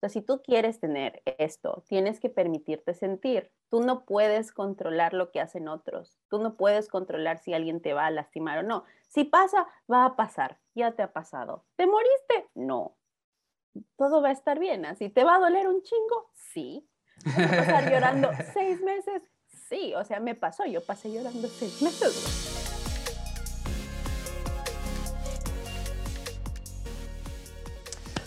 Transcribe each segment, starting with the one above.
Entonces, si tú quieres tener esto, tienes que permitirte sentir. Tú no puedes controlar lo que hacen otros. Tú no puedes controlar si alguien te va a lastimar o no. Si pasa, va a pasar. Ya te ha pasado. ¿Te moriste? No. Todo va a estar bien. ¿Así te va a doler un chingo? Sí. ¿Vas a pasar llorando seis meses? Sí. O sea, me pasó. Yo pasé llorando seis meses.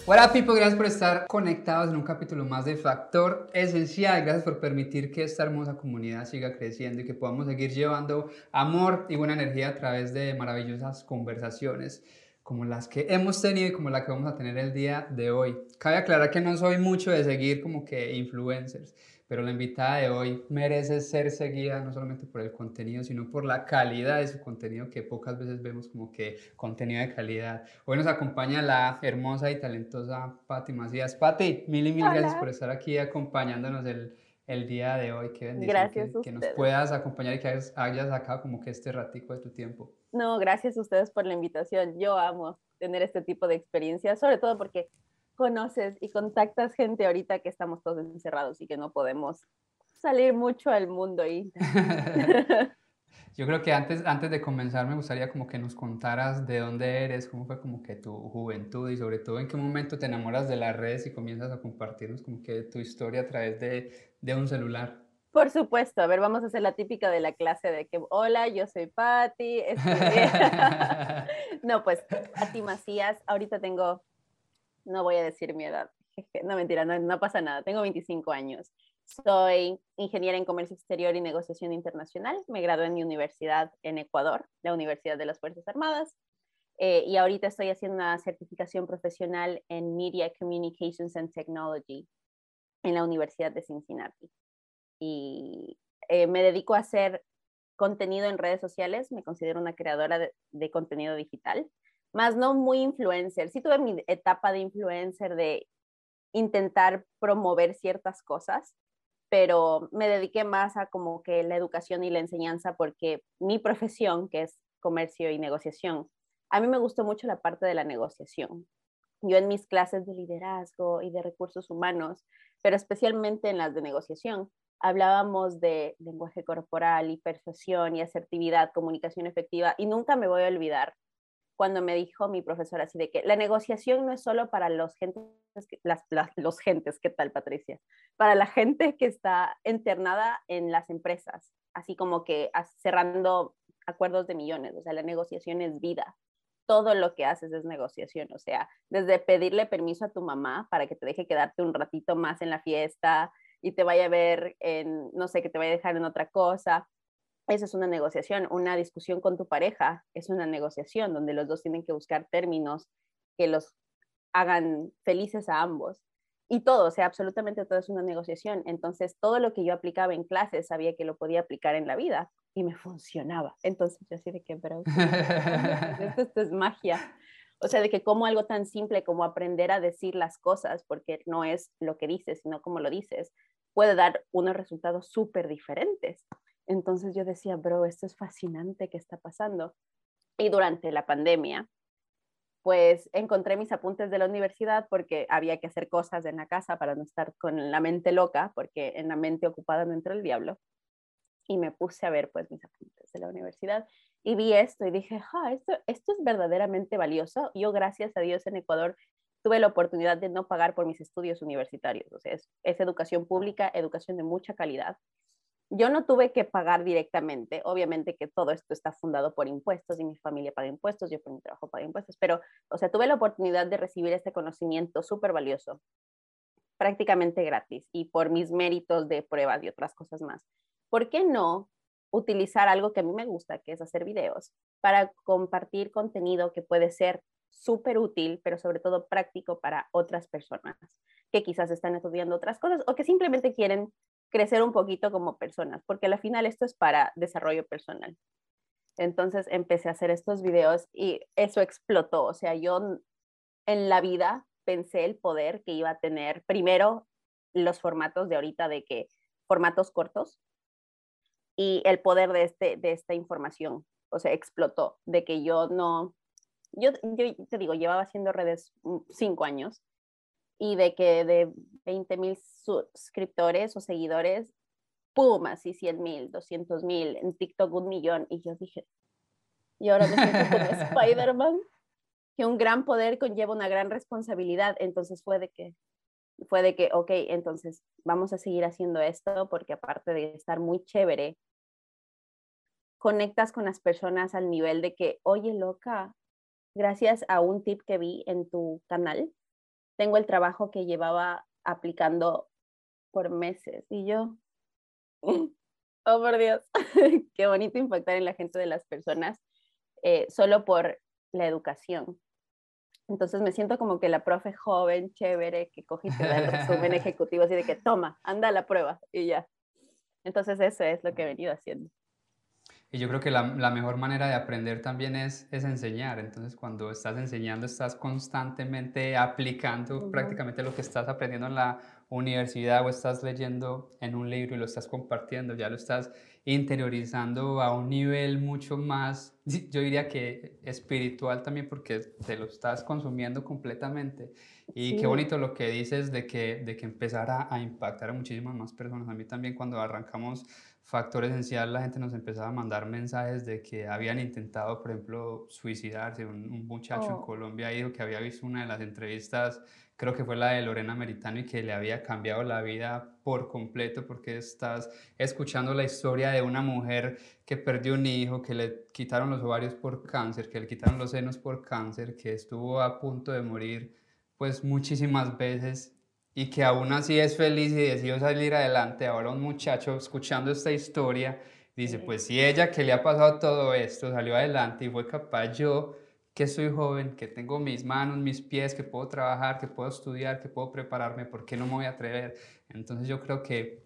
Hola people, gracias por estar conectados en un capítulo más de Factor Esencial. Gracias por permitir que esta hermosa comunidad siga creciendo y que podamos seguir llevando amor y buena energía a través de maravillosas conversaciones como las que hemos tenido y como la que vamos a tener el día de hoy. Cabe aclarar que no soy mucho de seguir como que influencers pero la invitada de hoy merece ser seguida no solamente por el contenido, sino por la calidad de su contenido, que pocas veces vemos como que contenido de calidad. Hoy nos acompaña la hermosa y talentosa Patti Macías. Patti, mil y mil gracias por estar aquí acompañándonos el, el día de hoy. Qué bendición gracias que, que, nos puedas acompañar y que hayas, hayas sacado como que este ratico de tu tiempo. No, gracias a ustedes por la invitación. Yo amo tener este tipo de experiencias, sobre todo porque conoces y contactas gente ahorita que estamos todos encerrados y que no podemos salir mucho al mundo y Yo creo que antes, antes de comenzar me gustaría como que nos contaras de dónde eres, cómo fue como que tu juventud y sobre todo en qué momento te enamoras de las redes y comienzas a compartirnos como que tu historia a través de, de un celular. Por supuesto, a ver, vamos a hacer la típica de la clase de que, hola, yo soy Patti. no, pues, Patti Macías, ahorita tengo no voy a decir mi edad. No, mentira, no, pasa nada. Tengo 25 años. Soy ingeniera en comercio exterior y negociación internacional. Me gradué en mi universidad en Ecuador, la Universidad de las Fuerzas Armadas. Eh, y ahorita estoy haciendo una certificación profesional en Media Communications and Technology en la Universidad de Cincinnati. Y eh, me dedico a hacer contenido en redes sociales. Me considero una creadora de contenido digital más no muy influencer. Sí tuve mi etapa de influencer de intentar promover ciertas cosas, pero me dediqué más a como que la educación y la enseñanza porque mi profesión, que es comercio y negociación, a mí me gustó mucho la parte de la negociación. Yo en mis clases de liderazgo y de recursos humanos, pero especialmente en las de negociación, hablábamos de lenguaje corporal y persuasión y asertividad, comunicación efectiva, y nunca me voy a olvidar cuando me dijo mi profesora así de que la negociación no es solo para los gentes, las, los gentes, ¿qué tal Patricia? Para la gente que está internada en las empresas, así como que cerrando acuerdos de millones, o sea, la negociación es vida. Todo lo que haces es negociación, o sea, desde pedirle permiso a tu mamá para que te deje quedarte un ratito más en la fiesta y te vaya a ver en, no sé, que te vaya a dejar en otra cosa, esa es una negociación, una discusión con tu pareja es una negociación donde los dos tienen que buscar términos que los hagan felices a ambos. Y todo, o sea, absolutamente todo es una negociación. Entonces, todo lo que yo aplicaba en clases sabía que lo podía aplicar en la vida y me funcionaba. Entonces, yo así de que, pero esto, esto es magia. O sea, de que como algo tan simple como aprender a decir las cosas, porque no es lo que dices, sino como lo dices, puede dar unos resultados súper diferentes. Entonces yo decía, bro, esto es fascinante que está pasando. Y durante la pandemia, pues encontré mis apuntes de la universidad porque había que hacer cosas en la casa para no estar con la mente loca, porque en la mente ocupada no entra el diablo. Y me puse a ver pues mis apuntes de la universidad y vi esto y dije, ja, esto, esto es verdaderamente valioso. Yo, gracias a Dios, en Ecuador tuve la oportunidad de no pagar por mis estudios universitarios. O sea, es, es educación pública, educación de mucha calidad. Yo no tuve que pagar directamente, obviamente que todo esto está fundado por impuestos y mi familia paga impuestos, yo por mi trabajo pago impuestos, pero, o sea, tuve la oportunidad de recibir este conocimiento súper valioso, prácticamente gratis y por mis méritos de pruebas y otras cosas más. ¿Por qué no utilizar algo que a mí me gusta, que es hacer videos, para compartir contenido que puede ser súper útil, pero sobre todo práctico para otras personas que quizás están estudiando otras cosas o que simplemente quieren crecer un poquito como personas, porque al final esto es para desarrollo personal. Entonces empecé a hacer estos videos y eso explotó. O sea, yo en la vida pensé el poder que iba a tener primero los formatos de ahorita de que formatos cortos y el poder de, este, de esta información. O sea, explotó de que yo no, yo, yo te digo, llevaba haciendo redes mm, cinco años y de que de 20 mil suscriptores o seguidores, ¡pum! Así 100 mil, 200 mil, en TikTok un millón. Y yo dije, y ahora me siento como Spider-Man, que un gran poder conlleva una gran responsabilidad. Entonces fue de que, fue de que, ok, entonces vamos a seguir haciendo esto porque aparte de estar muy chévere, conectas con las personas al nivel de que, oye, loca, gracias a un tip que vi en tu canal, tengo el trabajo que llevaba aplicando por meses. Y yo, oh por Dios, qué bonito impactar en la gente de las personas eh, solo por la educación. Entonces me siento como que la profe joven, chévere, que coge y te da el resumen ejecutivo, así de que toma, anda a la prueba y ya. Entonces eso es lo que he venido haciendo. Y yo creo que la, la, mejor manera de aprender también es, es enseñar. Entonces, cuando estás enseñando, estás constantemente aplicando prácticamente lo que estás aprendiendo en la universidad o estás leyendo en un libro y lo estás compartiendo, ya lo estás interiorizando a un nivel mucho más, yo diría que espiritual también, porque te lo estás consumiendo completamente. Y qué bonito lo que dices de que, de que empezara a impactar a muchísimas más personas. A mí también cuando arrancamos Factor Esencial, la gente nos empezaba a mandar mensajes de que habían intentado, por ejemplo, suicidarse. Un, muchacho en oh. Colombia dijo que había visto una de las entrevistas, creo que fue la de Lorena Meritano, y que le había cambiado la vida por completo porque estás escuchando la historia de una mujer que perdió un hijo, que le quitaron los ovarios por cáncer, que le quitaron los senos por cáncer, que estuvo a punto de morir pues muchísimas veces y que aún así es feliz y decidió salir adelante. Ahora un muchacho escuchando esta historia dice, pues si ella que le ha pasado todo esto salió adelante y fue capaz, yo que soy joven, que tengo mis manos, mis pies, que puedo trabajar, que puedo estudiar, que puedo prepararme, ¿por qué no me voy a atrever? Entonces yo creo que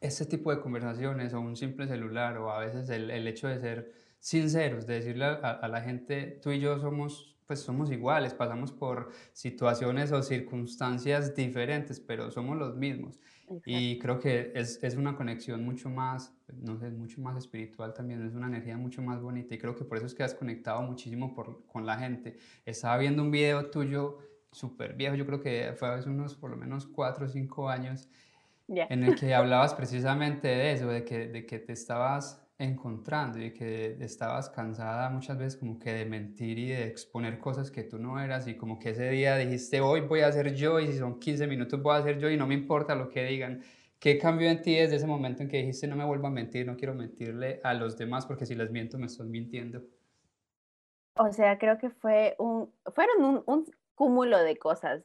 este tipo de conversaciones o un simple celular o a veces el, el hecho de ser sinceros, de decirle a, a la gente, tú y yo somos pues somos iguales, pasamos por situaciones o circunstancias diferentes, pero somos los mismos. Y creo que es, es, una conexión mucho más, no sé, mucho más espiritual también, es una energía mucho más bonita y creo que por eso es que has conectado muchísimo por, con la gente. Estaba viendo un video tuyo súper viejo, yo creo que fue hace unos por lo menos cuatro o cinco años, en el que hablabas precisamente de eso, de que, de que te estabas encontrando y que estabas cansada muchas veces como que de mentir y de exponer cosas que tú no eras y como que ese día dijiste hoy voy a ser yo y si son 15 minutos voy a ser yo y no me importa lo que digan. ¿Qué cambió en ti desde ese momento en que dijiste no me vuelvo a mentir, no quiero mentirle a los demás porque si les miento me estoy mintiendo? O sea, creo que fue un, fueron un, un cúmulo de cosas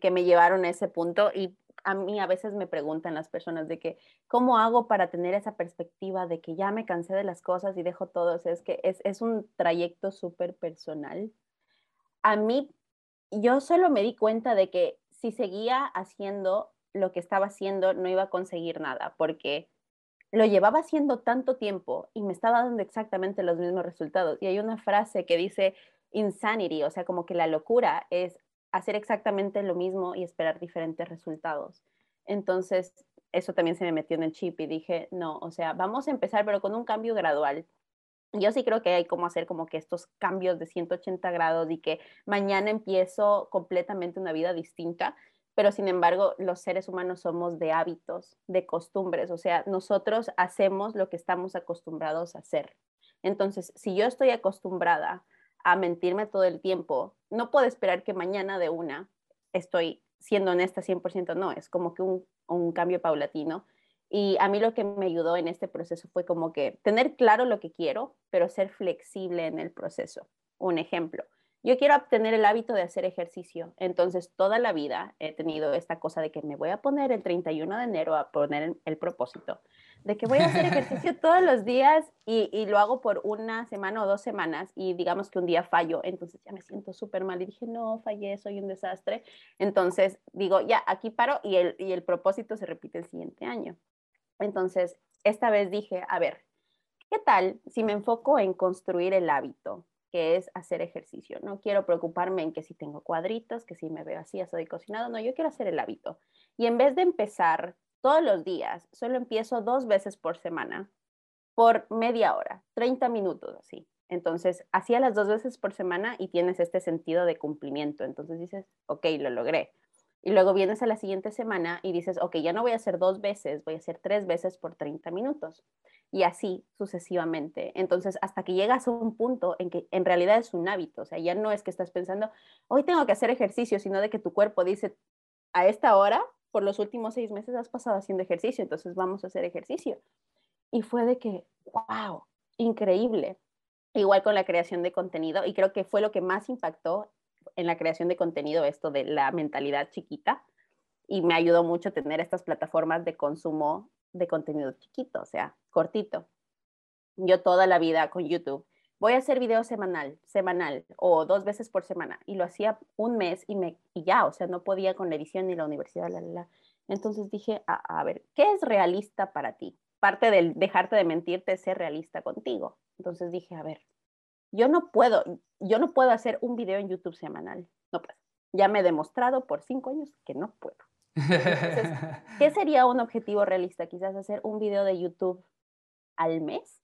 que me llevaron a ese punto y a mí a veces me preguntan las personas de que, ¿cómo hago para tener esa perspectiva de que ya me cansé de las cosas y dejo todo? es que es, es un trayecto súper personal. A mí, yo solo me di cuenta de que si seguía haciendo lo que estaba haciendo, no iba a conseguir nada, porque lo llevaba haciendo tanto tiempo y me estaba dando exactamente los mismos resultados. Y hay una frase que dice insanity, o sea, como que la locura es hacer exactamente lo mismo y esperar diferentes resultados. Entonces, eso también se me metió en el chip y dije, no, o sea, vamos a empezar, pero con un cambio gradual. Yo sí creo que hay como hacer como que estos cambios de 180 grados y que mañana empiezo completamente una vida distinta, pero sin embargo los seres humanos somos de hábitos, de costumbres, o sea, nosotros hacemos lo que estamos acostumbrados a hacer. Entonces, si yo estoy acostumbrada a mentirme todo el tiempo, no puedo esperar que mañana de una estoy siendo honesta 100%, no, es como que un, un cambio paulatino. Y a mí lo que me ayudó en este proceso fue como que tener claro lo que quiero, pero ser flexible en el proceso. Un ejemplo, yo quiero obtener el hábito de hacer ejercicio, entonces toda la vida he tenido esta cosa de que me voy a poner el 31 de enero a poner el propósito de que voy a hacer ejercicio todos los días y, y, lo hago por una semana o dos semanas y digamos que un día fallo, entonces ya me siento súper mal y dije, no, fallé, soy un desastre. Entonces digo, ya, aquí paro y el, y el propósito se repite el siguiente año. Entonces, esta vez dije, a ver, ¿qué tal si me enfoco en construir el hábito? Que es hacer ejercicio. No quiero preocuparme en que si tengo cuadritos, que si me veo así, estoy cocinado. No, yo quiero hacer el hábito. Y en vez de empezar todos los días, solo empiezo dos veces por semana, por media hora, 30 minutos así. Entonces, hacía las dos veces por semana y tienes este sentido de cumplimiento. Entonces dices, ok, lo logré. Y luego vienes a la siguiente semana y dices, ok, ya no voy a hacer dos veces, voy a hacer tres veces por 30 minutos. Y así sucesivamente. Entonces, hasta que llegas a un punto en que en realidad es un hábito. O sea, ya no es que estás pensando, hoy tengo que hacer ejercicio, sino de que tu cuerpo dice, a esta hora, por los últimos seis meses has pasado haciendo ejercicio, entonces vamos a hacer ejercicio. Y fue de que, wow, increíble. Igual con la creación de contenido, y creo que fue lo que más impactó en la creación de contenido esto de la mentalidad chiquita y me ayudó mucho tener estas plataformas de consumo de contenido chiquito, o sea, cortito. Yo toda la vida con YouTube voy a hacer video semanal, semanal o dos veces por semana y lo hacía un mes y, me, y ya, o sea, no podía con la edición ni la universidad, la, la. Entonces dije, a, a ver, ¿qué es realista para ti? Parte del dejarte de mentirte es ser realista contigo. Entonces dije, a ver, yo no puedo, yo no puedo hacer un video en YouTube semanal, no puedo. Ya me he demostrado por cinco años que no puedo. ¿qué sería un objetivo realista? Quizás hacer un video de YouTube al mes.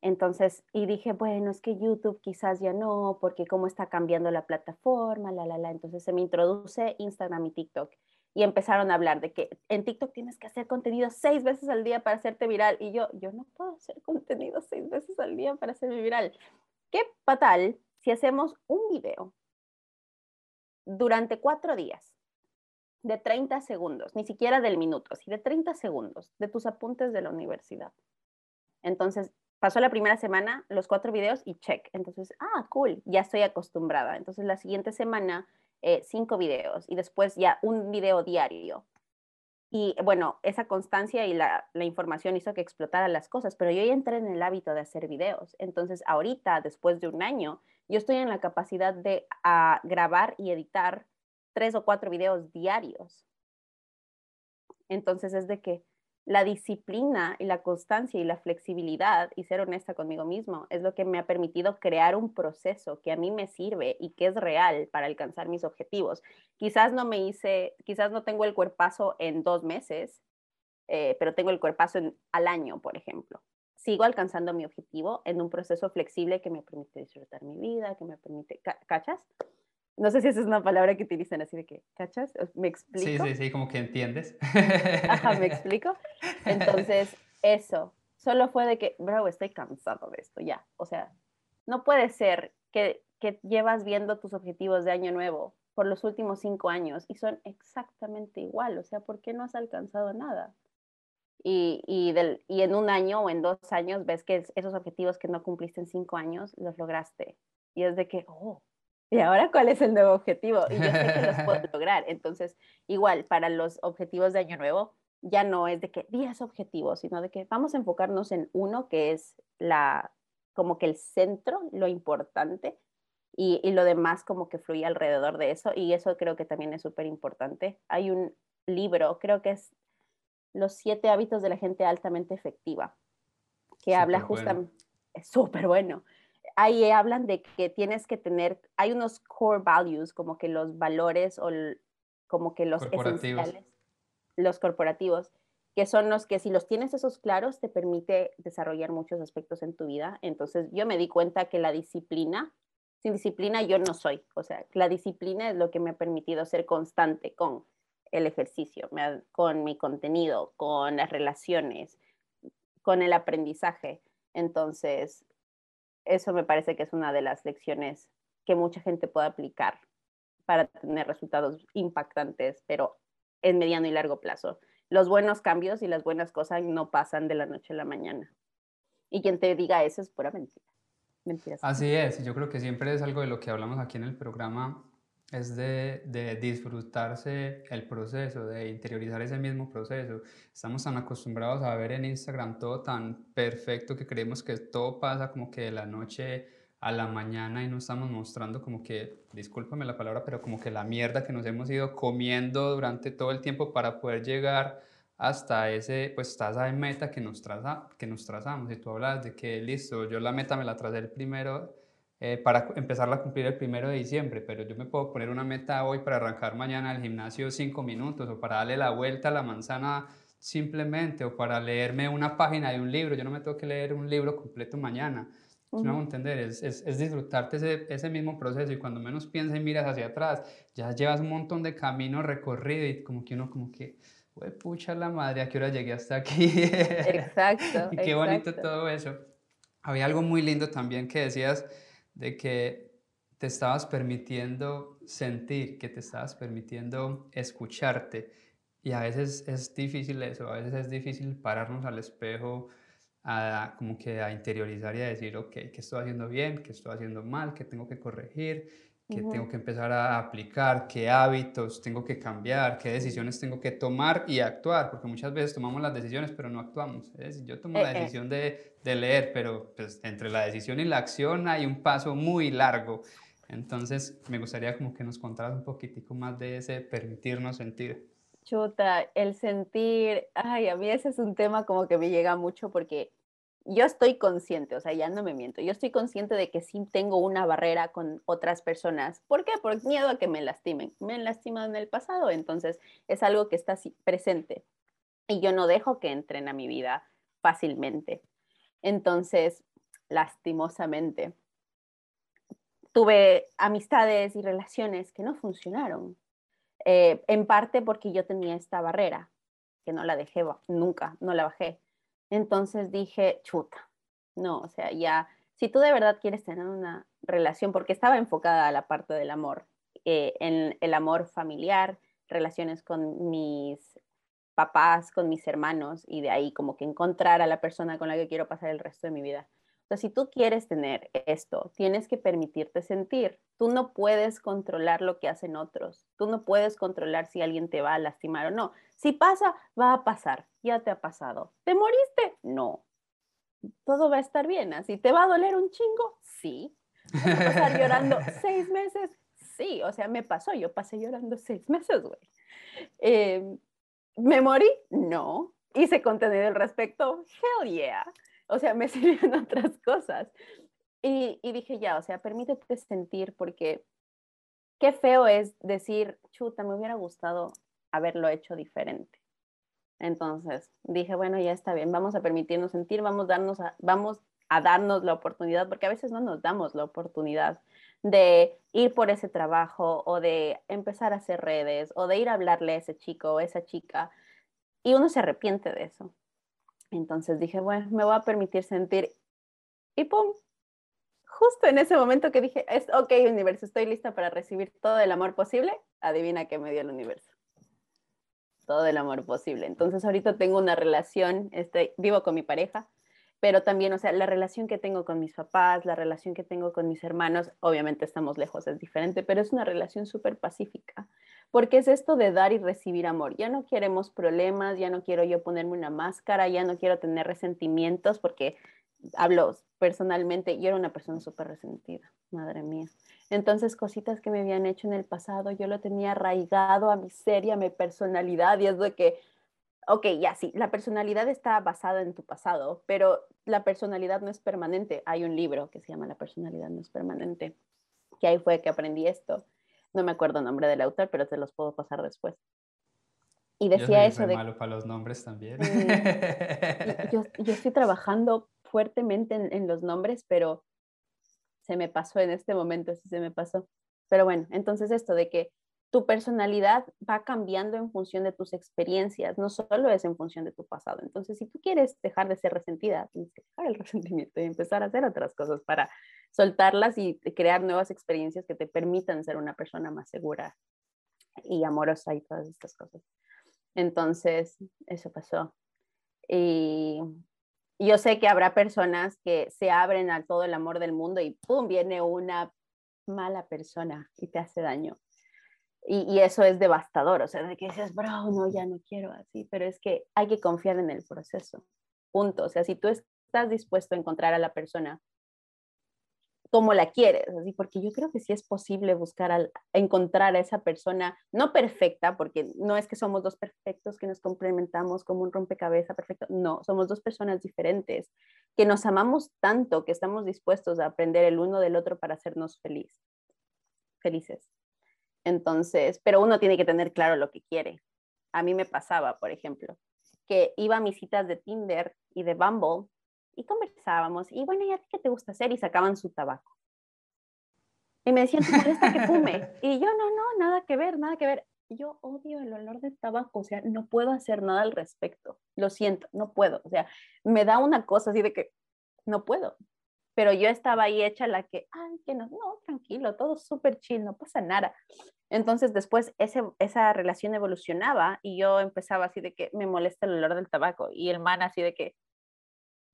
Entonces, y dije, bueno, es que YouTube quizás ya no, porque cómo está cambiando la plataforma, la, la, la. Entonces se me introduce Instagram y TikTok y empezaron a hablar de que en TikTok tienes que hacer contenido seis veces al día para hacerte viral. Y yo, yo no puedo hacer contenido seis veces al día para hacerme viral. ¿Qué fatal si hacemos un video durante cuatro días de 30 segundos, ni siquiera del minuto, sino de 30 segundos de tus apuntes de la universidad? Entonces, pasó la primera semana, los cuatro videos y check. Entonces, ah, cool, ya estoy acostumbrada. Entonces, la siguiente semana eh, cinco videos y después ya un video diario. Y bueno, esa constancia y la, la, información hizo que explotara las cosas, pero yo ya entré en el hábito de hacer videos. Entonces, ahorita, después de un año, yo estoy en la capacidad de a, grabar y editar tres o cuatro videos diarios. Entonces, es de que la disciplina y la constancia y la flexibilidad y ser honesta conmigo mismo es lo que me ha permitido crear un proceso que a mí me sirve y que es real para alcanzar mis objetivos. Quizás no me hice, quizás no tengo el cuerpazo en dos meses, eh, pero tengo el cuerpazo en, al año, por ejemplo. Sigo alcanzando mi objetivo en un proceso flexible que me permite disfrutar mi vida, que me permite, ¿cachas? No sé si esa es una palabra que utilizan así de que, ¿cachas? ¿Me explico? Sí, sí, sí, como que entiendes. Ajá, ¿me explico? Entonces, eso, solo fue de que, bro, estoy cansado de esto, ya. O sea, no puede ser que, que llevas viendo tus objetivos de año nuevo por los últimos cinco años y son exactamente igual. O sea, ¿por qué no has alcanzado nada? Y, y, del, y en un año o en dos años ves que esos objetivos que no cumpliste en cinco años los lograste. Y es de que, oh, ¿y ahora cuál es el nuevo objetivo? Y yo sé que los puedo lograr. Entonces, igual, para los objetivos de Año Nuevo, ya no es de que 10 objetivos, sino de que vamos a enfocarnos en uno que es la, como que el centro, lo importante, y, y lo demás como que fluye alrededor de eso. Y eso creo que también es súper importante. Hay un libro, creo que es Los siete hábitos de la gente altamente efectiva, que super habla justamente, bueno. es súper bueno, ahí hablan de que tienes que tener, hay unos core values, como que los valores o como que los esenciales, los corporativos, que son los que si los tienes esos claros te permite desarrollar muchos aspectos en tu vida. Entonces yo me di cuenta que la disciplina, sin disciplina yo no soy, o sea, la disciplina es lo que me ha permitido ser constante con el ejercicio, con mi contenido, con las relaciones, con el aprendizaje. Entonces, eso me parece que es una de las lecciones que mucha gente puede aplicar para tener resultados impactantes, pero en mediano y largo plazo. Los buenos cambios y las buenas cosas no pasan de la noche a la mañana. Y quien te diga eso es pura mentira. Mentiras. Así es, yo creo que siempre es algo de lo que hablamos aquí en el programa, es de, de, disfrutarse el proceso, de interiorizar ese mismo proceso. Estamos tan acostumbrados a ver en Instagram todo tan perfecto que creemos que todo pasa como que de la noche a la mañana y no estamos mostrando como que, discúlpame la palabra, pero como que la mierda que nos hemos ido comiendo durante todo el tiempo para poder llegar hasta ese, pues hasta esa meta que nos, traza, que nos trazamos. Y tú hablas de que listo, yo la meta me la tracé el primero eh, para empezarla a cumplir el primero de diciembre, pero yo me puedo poner una meta hoy para arrancar mañana al gimnasio cinco minutos o para darle la vuelta a la manzana simplemente o para leerme una página de un libro. Yo no me tengo que leer un libro completo mañana. no entender, es, es, es, disfrutarte ese, ese mismo proceso y cuando menos piensas y miras hacia atrás, ya llevas un montón de camino recorrido y como que uno como que, pucha la madre, ¿a qué hora llegué hasta aquí? Exacto. y qué bonito todo eso. Había algo muy lindo también que decías de que te estabas permitiendo sentir, que te estabas permitiendo escucharte. Y a veces es difícil eso, a veces es difícil pararnos al espejo a, como que a interiorizar y a decir, ok, ¿qué estoy haciendo bien? ¿Qué estoy haciendo mal? ¿Qué tengo que corregir? ¿Qué tengo que empezar a aplicar? ¿Qué hábitos tengo que cambiar? ¿Qué decisiones tengo que tomar y actuar? Porque muchas veces tomamos las decisiones pero no actuamos. Yo tomo la eh, eh. decisión de, de, leer, pero pues, entre la decisión y la acción hay un paso muy largo. Entonces me gustaría como que nos contaras un poquitico más de ese permitirnos sentir. Chuta, el sentir, ay, a mí ese es un tema como que me llega mucho porque yo estoy consciente, o sea, ya no me miento, yo estoy consciente de que sí tengo una barrera con otras personas. ¿Por qué? Por miedo a que me lastimen. Me han lastimado en el pasado, entonces es algo que está presente y yo no dejo que entren a mi vida fácilmente. Entonces, lastimosamente, tuve amistades y relaciones que no funcionaron eh, en parte porque yo tenía esta barrera, que no la dejé nunca, no la bajé. Entonces dije, chuta, no, o sea, ya, si tú de verdad quieres tener una relación, porque estaba enfocada a la parte del amor, eh, en el amor familiar, relaciones con mis papás, con mis hermanos, y de ahí como que encontrar a la persona con la que quiero pasar el resto de mi vida. O si tú quieres tener esto, tienes que permitirte sentir. Tú no puedes controlar lo que hacen otros. Tú no puedes controlar si alguien te va a lastimar o no. Si pasa, va a pasar. Ya te ha pasado. ¿Te moriste? No. Todo va a estar bien. ¿Así te va a doler un chingo? Sí. ¿Vas a pasar llorando seis meses? Sí. O sea, me pasó. Yo pasé llorando seis meses, güey. Em, ¿Me morí? No. ¿Hice contenido al respecto? Hell yeah o sea, me sirvieron otras cosas. Y, dije, ya, o sea, permítete sentir porque qué feo es decir, chuta, me hubiera gustado haberlo hecho diferente. Entonces dije, bueno, ya está bien, vamos a permitirnos sentir, vamos, darnos a, vamos a darnos la oportunidad, porque a veces no nos damos la oportunidad de ir por ese trabajo o de empezar a hacer redes o de ir a hablarle a ese chico o esa chica y uno se arrepiente de eso. Entonces dije, bueno, me voy a permitir sentir. Y pum, justo en ese momento que dije, es ok, universo, estoy lista para recibir todo el amor posible, adivina qué me dio el universo. Todo el amor posible. Entonces ahorita tengo una relación, estoy, vivo con mi pareja, pero también, o sea, la relación que tengo con mis papás, la relación que tengo con mis hermanos, obviamente estamos lejos, es diferente, pero es una relación súper pacífica, porque es esto de dar y recibir amor. Ya no queremos problemas, ya no quiero yo ponerme una máscara, ya no quiero tener resentimientos, porque hablo personalmente, yo era una persona súper resentida, madre mía. Entonces, cositas que me habían hecho en el pasado, yo lo tenía arraigado a mi serie, a mi personalidad, y es de que ok, ya sí, la personalidad está basada en tu pasado, pero la personalidad no es permanente. Hay un libro que se llama La personalidad no es permanente, que ahí fue que aprendí esto. No me acuerdo el nombre del autor, pero te los puedo pasar después. Y decía eso de... malo para los nombres también. yo, estoy trabajando fuertemente en, en los nombres, pero se me pasó en este momento, sí se me pasó. Pero bueno, entonces esto de que tu personalidad va cambiando en función de tus experiencias, no solo es en función de tu pasado. Entonces, si tú quieres dejar de ser resentida, tienes que dejar el resentimiento y empezar a hacer otras cosas para soltarlas y crear nuevas experiencias que te permitan ser una persona más segura y amorosa y todas estas cosas. Entonces, eso pasó. Y yo sé que habrá personas que se abren a todo el amor del mundo y ¡pum! viene una mala persona y te hace daño y, eso es devastador, o sea, de que dices, bro, no, ya no quiero así, pero es que hay que confiar en el proceso, punto. O sea, si tú estás dispuesto a encontrar a la persona como la quieres, así, porque yo creo que sí es posible buscar, al, encontrar a esa persona, no perfecta, porque no es que somos dos perfectos que nos complementamos como un rompecabezas perfecto, no, somos dos personas diferentes, que nos amamos tanto que estamos dispuestos a aprender el uno del otro para hacernos feliz, felices. Entonces, pero uno tiene que tener claro lo que quiere. A mí me pasaba, por ejemplo, que iba a mis citas de Tinder y de Bumble y conversábamos. Y bueno, ¿y a ti qué te gusta hacer? Y sacaban su tabaco. Y me decían, ¿te molesta que fume? Y yo, no, no, nada que ver, nada que ver. Yo odio el olor del tabaco, o sea, no puedo hacer nada al respecto. Lo siento, no puedo. O sea, me da una cosa así de que no puedo. Pero yo estaba ahí hecha la que, ay, que no, no, tranquilo, todo súper chill, no pasa nada. Entonces después ese, esa relación evolucionaba y yo empezaba así de que me molesta el olor del tabaco y el man así de que,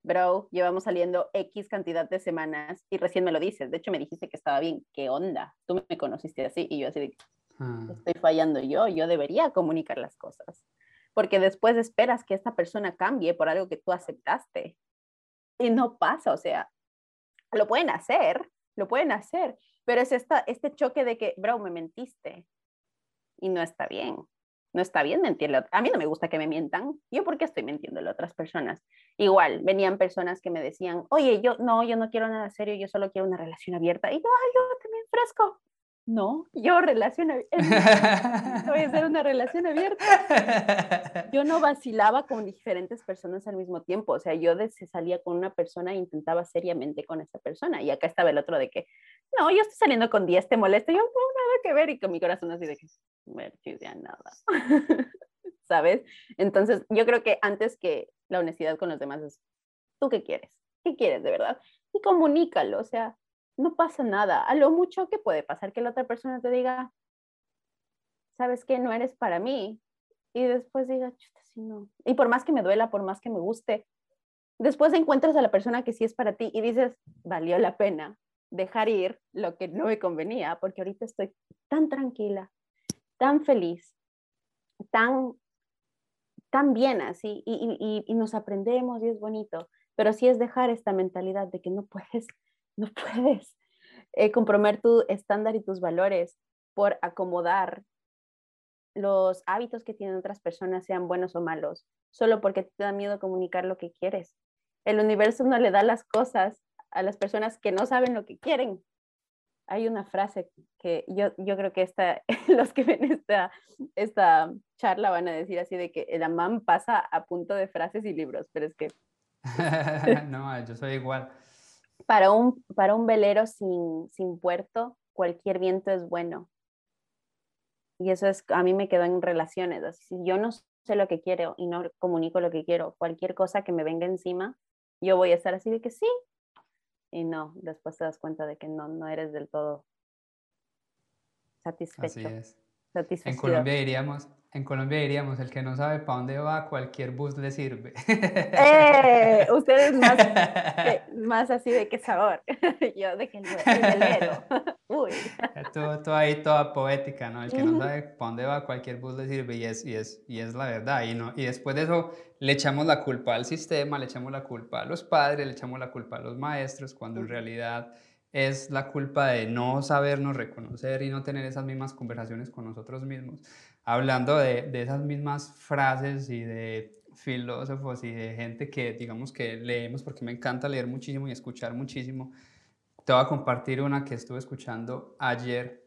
bro, llevamos saliendo X cantidad de semanas y recién me lo dices. De hecho me dijiste que estaba bien, ¿qué onda? Tú me conociste así y yo así de, ah. estoy fallando yo, yo debería comunicar las cosas. Porque después esperas que esta persona cambie por algo que tú aceptaste. Y no pasa, o sea, lo pueden hacer, lo pueden hacer, pero es esta, este choque de que, bro, me mentiste y no está bien. No está bien mentirle. A mí no me gusta que me mientan. ¿Yo por qué estoy mintiendo a otras personas? Igual, venían personas que me decían, oye, yo no, yo no quiero nada serio, yo solo quiero una relación abierta. Y yo, ay, yo también fresco no, yo relación abierta, voy a hacer una relación abierta. Yo no vacilaba con diferentes personas al mismo tiempo, o sea, yo se salía con una persona e intentaba seriamente con esa persona, y acá estaba el otro de que, no, yo estoy saliendo con 10, te molesta, yo no nada que ver, y con mi corazón así de que, ver, ya nada, ¿sabes? Entonces, yo creo que antes que la honestidad con los demás es, ¿tú qué quieres? ¿Qué quieres de verdad? Y comunícalo, o sea, no pasa nada. A lo mucho que puede pasar que la otra persona te diga, sabes que no eres para mí. Y después diga, chuta, si no. Y por más que me duela, por más que me guste, después encuentras a la persona que sí es para ti y dices, valió la pena dejar ir lo que no me convenía, porque ahorita estoy tan tranquila, tan feliz, tan, tan bien así, y, y, y nos aprendemos y es bonito, pero sí es dejar esta mentalidad de que no puedes no puedes eh, comprometer tu estándar y tus valores por acomodar los hábitos que tienen otras personas, sean buenos o malos, solo porque te da miedo comunicar lo que quieres. El universo no le da las cosas a las personas que no saben lo que quieren. Hay una frase que yo, yo creo que esta, los que ven esta, esta charla van a decir así de que el amán pasa a punto de frases y libros, pero es que... no, yo soy igual para un, para un velero sin, sin puerto, cualquier viento es bueno. Y eso es, a mí me quedó en relaciones. Así, si yo no sé lo que quiero y no comunico lo que quiero, cualquier cosa que me venga encima, yo voy a estar así de que sí. Y no, después te das cuenta de que no, no eres del todo satisfecho. Así es. En Colombia diríamos, en Colombia diríamos, el que no sabe para dónde va, cualquier bus le sirve. Eh, ustedes más, más así de qué sabor. Yo de que el, velero. Uy. Todo, ahí, toda poética, ¿no? El que no sabe para dónde va, cualquier bus le sirve y es, y es, y es la verdad. Y, no, y después de eso le echamos la culpa al sistema, le echamos la culpa a los padres, le echamos la culpa a los maestros, cuando en realidad es la culpa de no sabernos reconocer y no tener esas mismas conversaciones con nosotros mismos. Hablando de, de, esas mismas frases y de filósofos y de gente que digamos que leemos porque me encanta leer muchísimo y escuchar muchísimo, te voy a compartir una que estuve escuchando ayer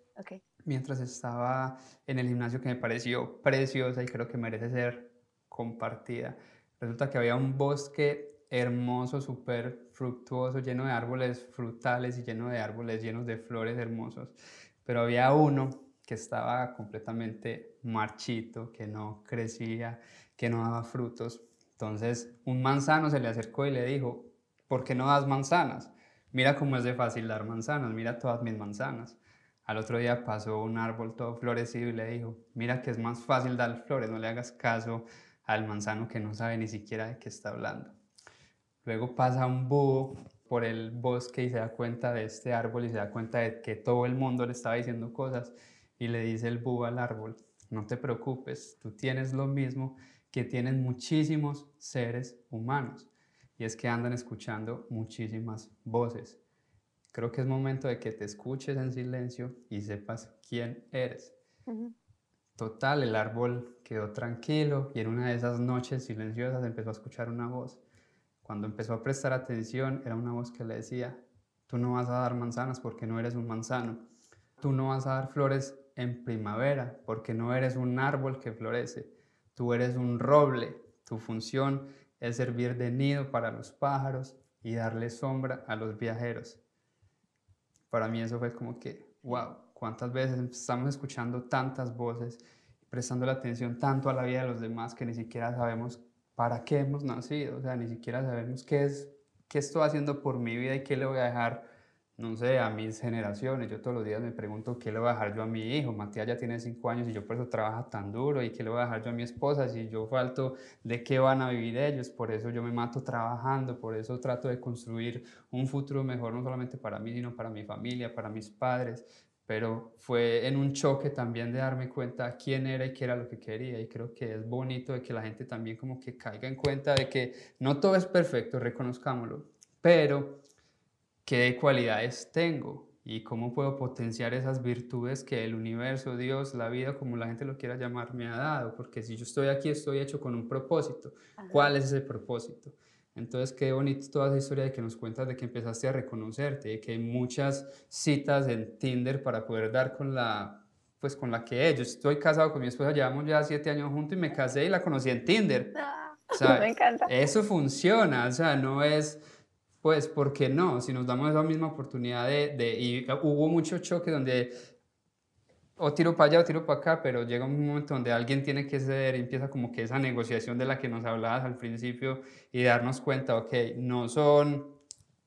mientras estaba en el gimnasio que me pareció preciosa y creo que merece ser compartida. Resulta que había un bosque hermoso, súper fructuoso, lleno de árboles frutales y lleno de árboles llenos de flores hermosos. Pero había uno que estaba completamente marchito, que no crecía, que no daba frutos. Entonces un manzano se le acercó y le dijo, ¿por qué no das manzanas? Mira cómo es de fácil dar manzanas, mira todas mis manzanas. Al otro día pasó un árbol todo florecido y le dijo, mira que es más fácil dar flores, no le hagas caso al manzano que no sabe ni siquiera de qué está hablando. Luego pasa un búho por el bosque y se da cuenta de este árbol y se da cuenta de que todo el mundo le estaba diciendo cosas y le dice el búho al árbol, no te preocupes, tú tienes lo mismo que tienen muchísimos seres humanos y es que andan escuchando muchísimas voces. Creo que es momento de que te escuches en silencio y sepas quién eres. Total, el árbol quedó tranquilo y en una de esas noches silenciosas empezó a escuchar una voz cuando empezó a prestar atención, era una voz que le decía, tú no vas a dar manzanas porque no eres un manzano, tú no vas a dar flores en primavera porque no eres un árbol que florece, tú eres un roble, tu función es servir de nido para los pájaros, y darle sombra a los viajeros. Para mí eso fue como que, wow, cuántas veces estamos escuchando tantas voces, prestando la atención tanto a la vida de los demás que ni siquiera sabemos para qué hemos nacido, o sea, ni siquiera sabemos qué es, qué estoy haciendo por mi vida y qué le voy a dejar no sé, a mis generaciones. Yo todos los días me pregunto qué le voy a dejar yo a mi hijo. Matías ya tiene cinco años y yo por eso trabaja tan duro. ¿Y qué le voy a dejar yo a mi esposa? Si yo falto, ¿de qué van a vivir ellos? Por eso yo me mato trabajando, por eso trato de construir un futuro mejor, no solamente para mí, sino para mi familia, para mis padres. Pero fue en un choque también de darme cuenta quién era y qué era lo que quería. Y creo que es bonito de que la gente también como que caiga en cuenta de que no todo es perfecto, reconozcámoslo. Pero qué cualidades tengo y cómo puedo potenciar esas virtudes que el universo, Dios, la vida, como la gente lo quiera llamar, me ha dado. Porque si yo estoy aquí, estoy hecho con un propósito. ¿Cuál es ese propósito? Entonces, qué bonito toda esa historia de que nos cuentas de que empezaste a reconocerte, de que hay muchas citas en Tinder para poder dar con la pues con la que es. Yo estoy casado con mi esposa, llevamos ya siete años juntos y me casé y la conocí en Tinder. Ah, me encanta. Eso funciona, o sea, no es pues, ¿por qué no? Si nos damos esa misma oportunidad de, de y hubo mucho choque donde o tiro para allá o tiro para acá, pero llega un momento donde alguien tiene que ceder y empieza como que esa negociación de la que nos hablabas al principio y darnos cuenta, ok, no son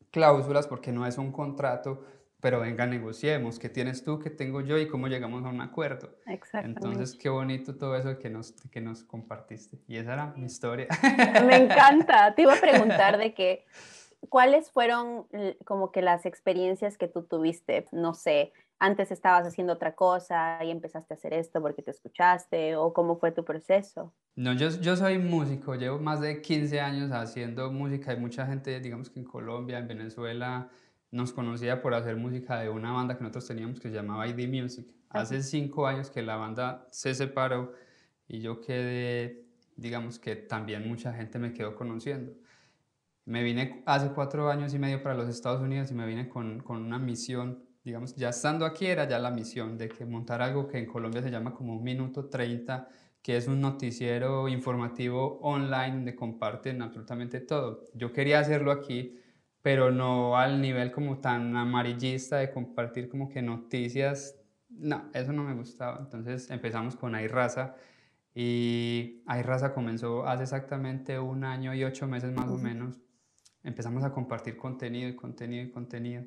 cláusulas porque no es un contrato, pero venga, negociemos, ¿qué tienes tú, qué tengo yo y cómo llegamos a un acuerdo? Exactamente. Entonces, qué bonito todo eso que nos, que nos compartiste. Y esa era mi historia. Me encanta. Te iba a preguntar de qué ¿cuáles fueron como que las experiencias que tú tuviste? No sé, antes estabas haciendo otra cosa y empezaste a hacer esto porque te escuchaste o cómo fue tu proceso? No, yo, yo soy músico, llevo más de 15 años haciendo música. Hay mucha gente, digamos que en Colombia, en Venezuela, nos conocía por hacer música de una banda que nosotros teníamos que se llamaba ID Music. Hace cinco años que la banda se separó y yo quedé, digamos que también mucha gente me quedó conociendo. Me vine hace cuatro años y medio para los Estados Unidos y me vine con, con una misión, digamos, ya estando aquí era ya la misión de que montar algo que en Colombia se llama como un minuto 30, que es un noticiero informativo online donde comparten absolutamente todo. Yo quería hacerlo aquí, pero no al nivel como tan amarillista de compartir como que noticias. No, eso no me gustaba. Entonces empezamos con Raza y Raza comenzó hace exactamente un año y ocho meses más o menos empezamos a compartir contenido y contenido y contenido.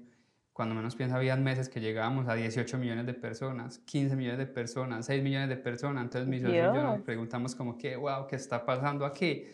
Cuando menos piensa, había meses que llegábamos a 18 millones de personas, 15 millones de personas, 6 millones de personas. Entonces mis y yo nos preguntamos como que, wow, ¿qué está pasando aquí?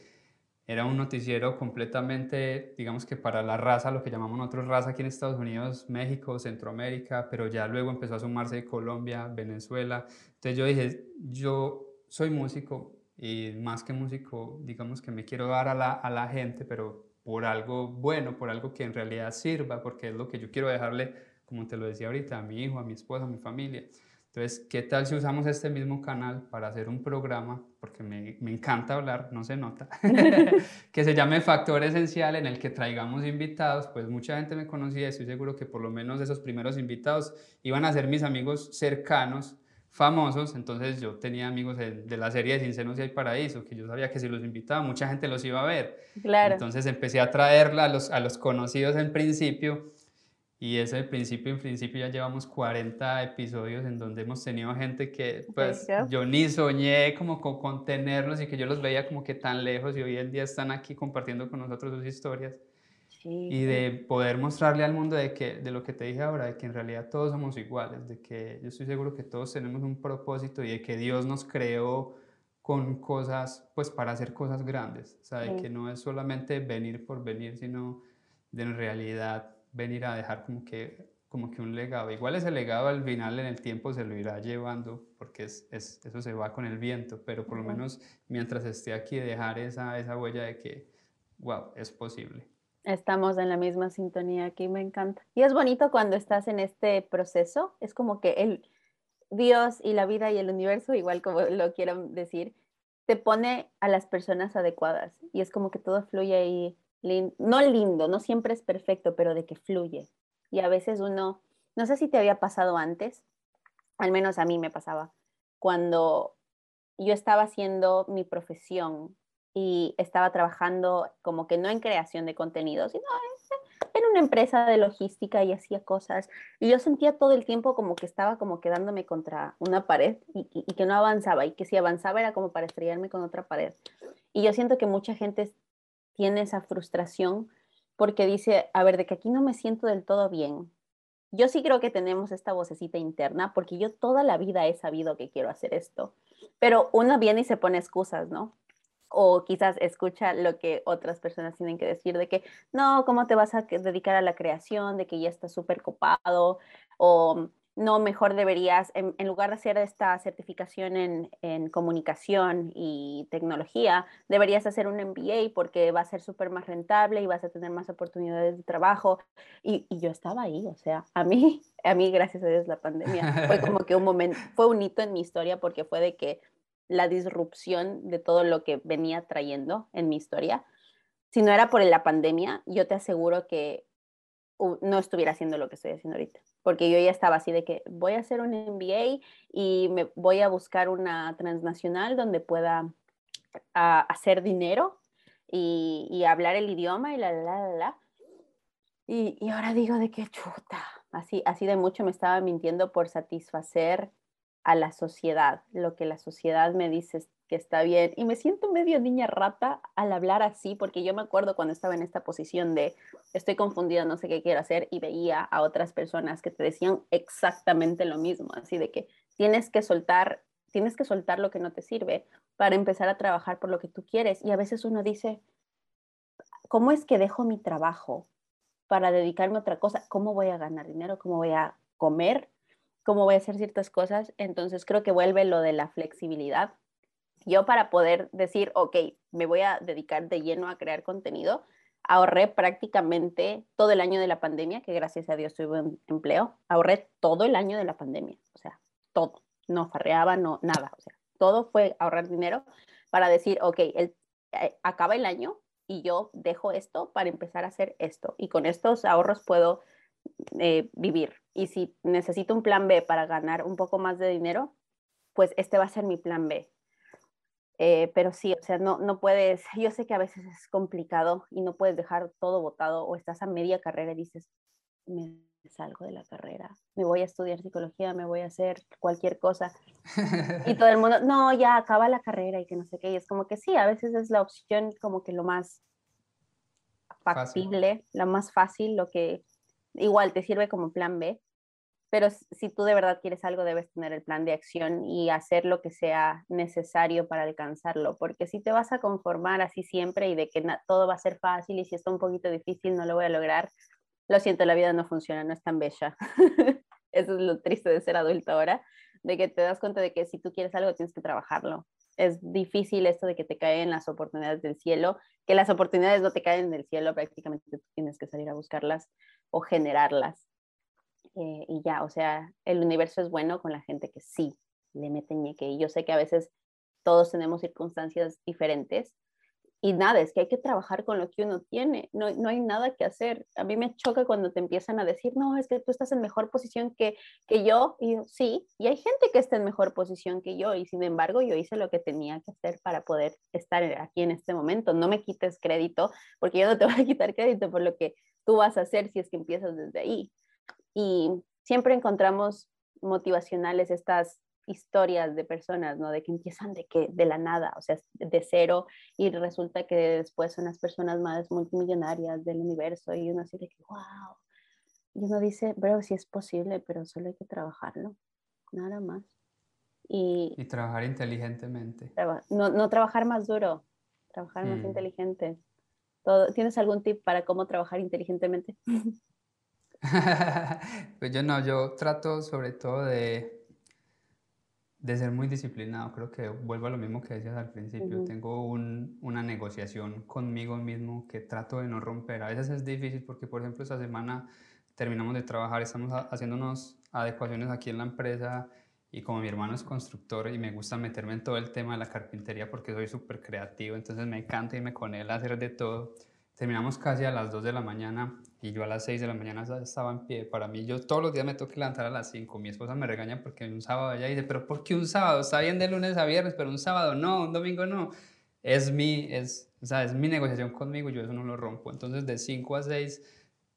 Era un noticiero completamente, digamos que para la raza, lo que llamamos nosotros raza aquí en Estados Unidos, México, Centroamérica, pero ya luego empezó a sumarse Colombia, Venezuela. Entonces yo dije, yo soy músico y más que músico, digamos que me quiero dar a la, a la gente, pero por algo bueno, por algo que en realidad sirva, porque es lo que yo quiero dejarle, como te lo decía ahorita, a mi hijo, a mi esposa, a mi familia. Entonces, ¿qué tal si usamos este mismo canal para hacer un programa, porque me, me encanta hablar, no se nota, que se llame Factor Esencial, en el que traigamos invitados? Pues mucha gente me conocía, estoy seguro que por lo menos esos primeros invitados iban a ser mis amigos cercanos, famosos, entonces yo tenía amigos de, la serie de Sin Senos y Hay Paraíso, que yo sabía que si los invitaba mucha gente los iba a ver. Claro. Entonces empecé a traerla a los, a los conocidos en principio y ese principio en principio ya llevamos 40 episodios en donde hemos tenido gente que pues yo ni soñé como con, con tenerlos y que yo los veía como que tan lejos y hoy en día están aquí compartiendo con nosotros sus historias y de poder mostrarle al mundo de, que, de lo que te dije ahora, de que en realidad todos somos iguales, de que yo estoy seguro que todos tenemos un propósito y de que Dios nos creó con cosas, pues para hacer cosas grandes, o sea, de que no es solamente venir por venir, sino de en realidad venir a dejar como que, como que un legado. Igual ese legado al final en el tiempo se lo irá llevando, porque es, es, eso se va con el viento, pero por lo menos mientras esté aquí dejar esa, esa huella de que, wow, es posible. Estamos en la misma sintonía aquí, me encanta. Y es bonito cuando estás en este proceso, es como que el Dios y la vida y el universo, igual como lo quiero decir, te pone a las personas adecuadas y es como que todo fluye ahí, no lindo, no siempre es perfecto, pero de que fluye. Y a veces uno, no sé si te había pasado antes, al menos a mí me pasaba, cuando yo estaba haciendo mi profesión y estaba trabajando como que no en creación de contenidos, sino en una empresa de logística y hacía cosas. Y yo sentía todo el tiempo como que estaba como quedándome contra una pared y, y, que no avanzaba y que si avanzaba era como para estrellarme con otra pared. Y yo siento que mucha gente tiene esa frustración porque dice, a ver, de que aquí no me siento del todo bien. Yo sí creo que tenemos esta vocecita interna porque yo toda la vida he sabido que quiero hacer esto, pero uno viene y se pone excusas, ¿no? O quizás escucha lo que otras personas tienen que decir de que no, ¿cómo te vas a dedicar a la creación? De que ya estás súper copado o no, mejor deberías, en, lugar de hacer esta certificación en, en, comunicación y tecnología, deberías hacer un MBA porque va a ser súper más rentable y vas a tener más oportunidades de trabajo. Y, y, yo estaba ahí, o sea, a mí, a mí, gracias a Dios, la pandemia fue como que un momento, fue un hito en mi historia porque fue de que la disrupción de todo lo que venía trayendo en mi historia. Si no era por la pandemia, yo te aseguro que no estuviera haciendo lo que estoy haciendo ahorita, porque yo ya estaba así de que voy a hacer un MBA y me voy a buscar una transnacional donde pueda ah, hacer dinero y, hablar el idioma y la, la, la, la. Y, y ahora digo de qué chuta, así, así de mucho me estaba mintiendo por satisfacer a la sociedad, lo que la sociedad me dice que está bien. Y me siento medio niña rata al hablar así, porque yo me acuerdo cuando estaba en esta posición de estoy confundida, no sé qué quiero hacer, y veía a otras personas que te decían exactamente lo mismo, así de que tienes que soltar, tienes que soltar lo que no te sirve para empezar a trabajar por lo que tú quieres. Y a veces uno dice, ¿cómo es que dejo mi trabajo para dedicarme a otra cosa? ¿Cómo voy a ganar dinero? ¿Cómo voy a comer? Cómo voy a hacer ciertas cosas. Entonces creo que vuelve lo de la flexibilidad. Yo para poder decir, ok, me voy a dedicar de lleno a crear contenido, ahorré prácticamente todo el año de la pandemia, que gracias a Dios tuve un empleo, ahorré todo el año de la pandemia, o sea, todo, no farreaba, no, nada, o sea, todo fue ahorrar dinero para decir, ok, el, eh, acaba el año y yo dejo esto para empezar a hacer esto, y con estos ahorros puedo eh, vivir. Y si necesito un plan B para ganar un poco más de dinero, pues este va a ser mi plan B. Eh, pero sí, o sea, no, no puedes, yo sé que a veces es complicado y no puedes dejar todo votado o estás a media carrera y dices, me salgo de la carrera, me voy a estudiar psicología, me voy a hacer cualquier cosa. Y todo el mundo, no, ya acaba la carrera y que no sé qué. Y es como que sí, a veces es la opción como que lo más factible, lo más fácil, lo que igual te sirve como plan B, pero si tú de verdad quieres algo, debes tener el plan de acción y hacer lo que sea necesario para alcanzarlo, porque si te vas a conformar así siempre y de que todo va a ser fácil y si está un poquito difícil no lo voy a lograr, lo siento, la vida no funciona, no es tan bella. Eso es lo triste de ser adulto ahora, de que te das cuenta de que si tú quieres algo tienes que trabajarlo. Es difícil esto de que te caen las oportunidades del cielo, que las oportunidades no te caen del cielo, prácticamente tienes que salir a buscarlas o generarlas. Eh, y ya, o sea, el universo es bueno con la gente que sí le mete ñeque. Y yo sé que a veces todos tenemos circunstancias diferentes. Y nada, es que hay que trabajar con lo que uno tiene. No, no hay nada que hacer. A mí me choca cuando te empiezan a decir, no, es que tú estás en mejor posición que, que yo. Y yo, sí, y hay gente que está en mejor posición que yo. Y sin embargo, yo hice lo que tenía que hacer para poder estar aquí en este momento. No me quites crédito, porque yo no te voy a quitar crédito por lo que tú vas a hacer si es que empiezas desde ahí. Y siempre encontramos motivacionales estas historias de personas, ¿no? De que empiezan de que de la nada, o sea, de cero y resulta que después son las personas más multimillonarias del universo y uno así de que, wow. Y uno dice, bro, sí es posible, pero solo hay que trabajarlo, nada más. Y, y trabajar inteligentemente. No, no trabajar más duro, trabajar más mm. inteligente. ¿Tienes algún tip para cómo trabajar inteligentemente? pues yo no, yo trato sobre todo de, de ser muy disciplinado. Creo que vuelvo a lo mismo que decías al principio. Tengo un, una negociación conmigo mismo que trato de no romper. A veces es difícil porque, por ejemplo, esta semana terminamos de trabajar, estamos haciendo unas adecuaciones aquí en la empresa y como mi hermano es constructor y me gusta meterme en todo el tema de la carpintería porque soy súper creativo, entonces me encanta irme con él a hacer de todo. Terminamos casi a las 2 de la mañana y yo a las 6 de la mañana estaba en pie. Para mí, yo todos los días me tengo que levantar a las 5. Mi esposa me regaña porque un sábado ella dice, pero ¿por qué un sábado? Está bien de lunes a viernes, pero un sábado no, un domingo no. Es mi, es, o sea, es mi negociación conmigo, yo eso no lo rompo. Entonces de 5 a 6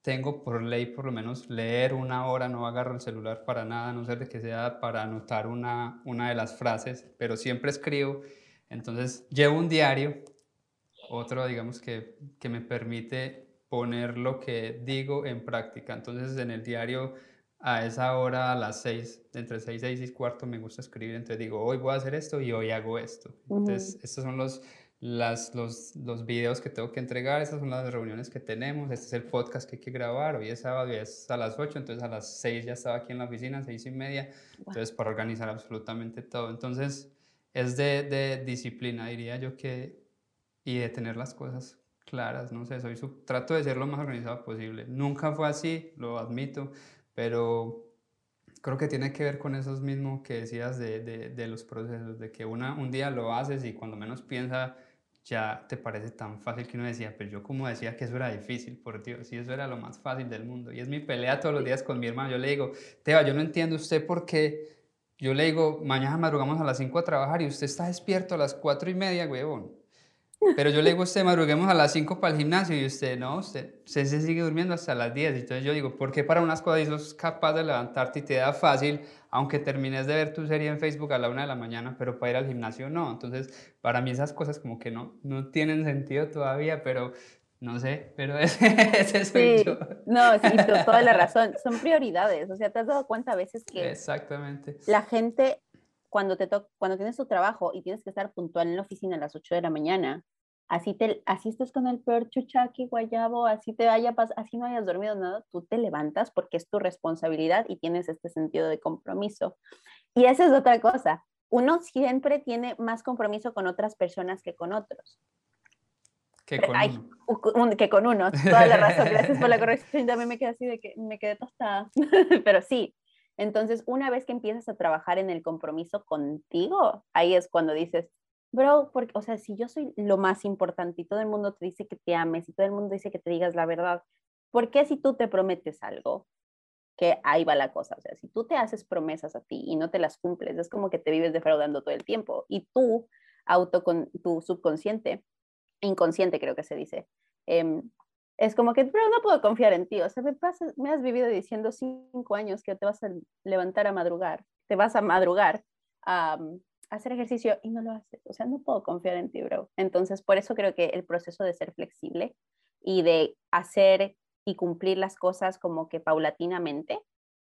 tengo por ley por lo menos leer una hora, no agarro el celular para nada, a no ser de que sea para anotar una, una de las frases, pero siempre escribo. Entonces llevo un diario, otro digamos que, que me permite poner lo que digo en práctica. Entonces en el diario a esa hora, a las seis, entre seis, seis y cuarto, me gusta escribir. Entonces digo, hoy voy a hacer esto y hoy hago esto. Entonces, estos son los, las, los, los videos que tengo que entregar, estas son las reuniones que tenemos, este es el podcast que hay que grabar, hoy es sábado y es a las 8, entonces a las 6 ya estaba aquí en la oficina, seis y media, entonces para organizar absolutamente todo. Entonces es de, de, disciplina, diría yo que, y de tener las cosas claras, no sé, soy su, trato de ser lo más organizado posible. Nunca fue así, lo admito, pero creo que tiene que ver con esos mismos que decías de, de, los procesos, de que una, un día lo haces y cuando menos piensa ya te parece tan fácil que uno decía, pero yo como decía que eso era difícil, por Dios, y eso era lo más fácil del mundo. Y es mi pelea todos los días con mi hermano. Yo le digo, Teba, yo no entiendo usted por qué. Yo le digo, mañana madrugamos a las 5 a trabajar y usted está despierto a las 4 y media, huevón. Pero yo le digo a usted, madruguemos a las 5 para el gimnasio y usted, no, usted, se sigue durmiendo hasta las 10. Entonces yo digo, ¿por qué para unas cosas sos capaz de levantarte y te da fácil, aunque termines de ver tu serie en Facebook a la 1 de la mañana, pero para ir al gimnasio no? Entonces, para mí esas cosas como que no, no tienen sentido todavía, pero no sé, pero ese, soy sí, yo. No, sí, toda la razón. Son prioridades. O sea, ¿te has dado cuenta a veces que Exactamente. la gente cuando, te cuando tienes tu trabajo y tienes que estar puntual en la oficina a las 8 de la mañana, así, te, así estés con el peor chuchaqui, guayabo, así te vaya, así no hayas dormido nada, tú te levantas porque es tu responsabilidad y tienes este sentido de compromiso. Y esa es otra cosa. Uno siempre tiene más compromiso con otras personas que con otros. Que con, uno. que con uno. Toda la razón. Gracias por la corrección. También me quedé así de que me quedé tostada. Pero sí, entonces, una vez que empiezas a trabajar en el compromiso contigo, ahí es cuando dices, bro, porque, o sea, si yo soy lo más importante y todo el mundo te dice que te ames y todo el mundo dice que te digas la verdad, ¿por qué si tú te prometes algo? Que ahí va la cosa, o sea, si tú te haces promesas a ti y no te las cumples, es como que te vives defraudando todo el tiempo y tú, auto con tu subconsciente, inconsciente creo que se dice, eh, es como que, pero no puedo confiar en ti. O sea, me, has vivido diciendo cinco años que te vas a levantar a madrugar, te vas a madrugar a, hacer ejercicio y no lo haces. O sea, no puedo confiar en ti, bro. Entonces, por eso creo que el proceso de ser flexible y de hacer y cumplir las cosas como que paulatinamente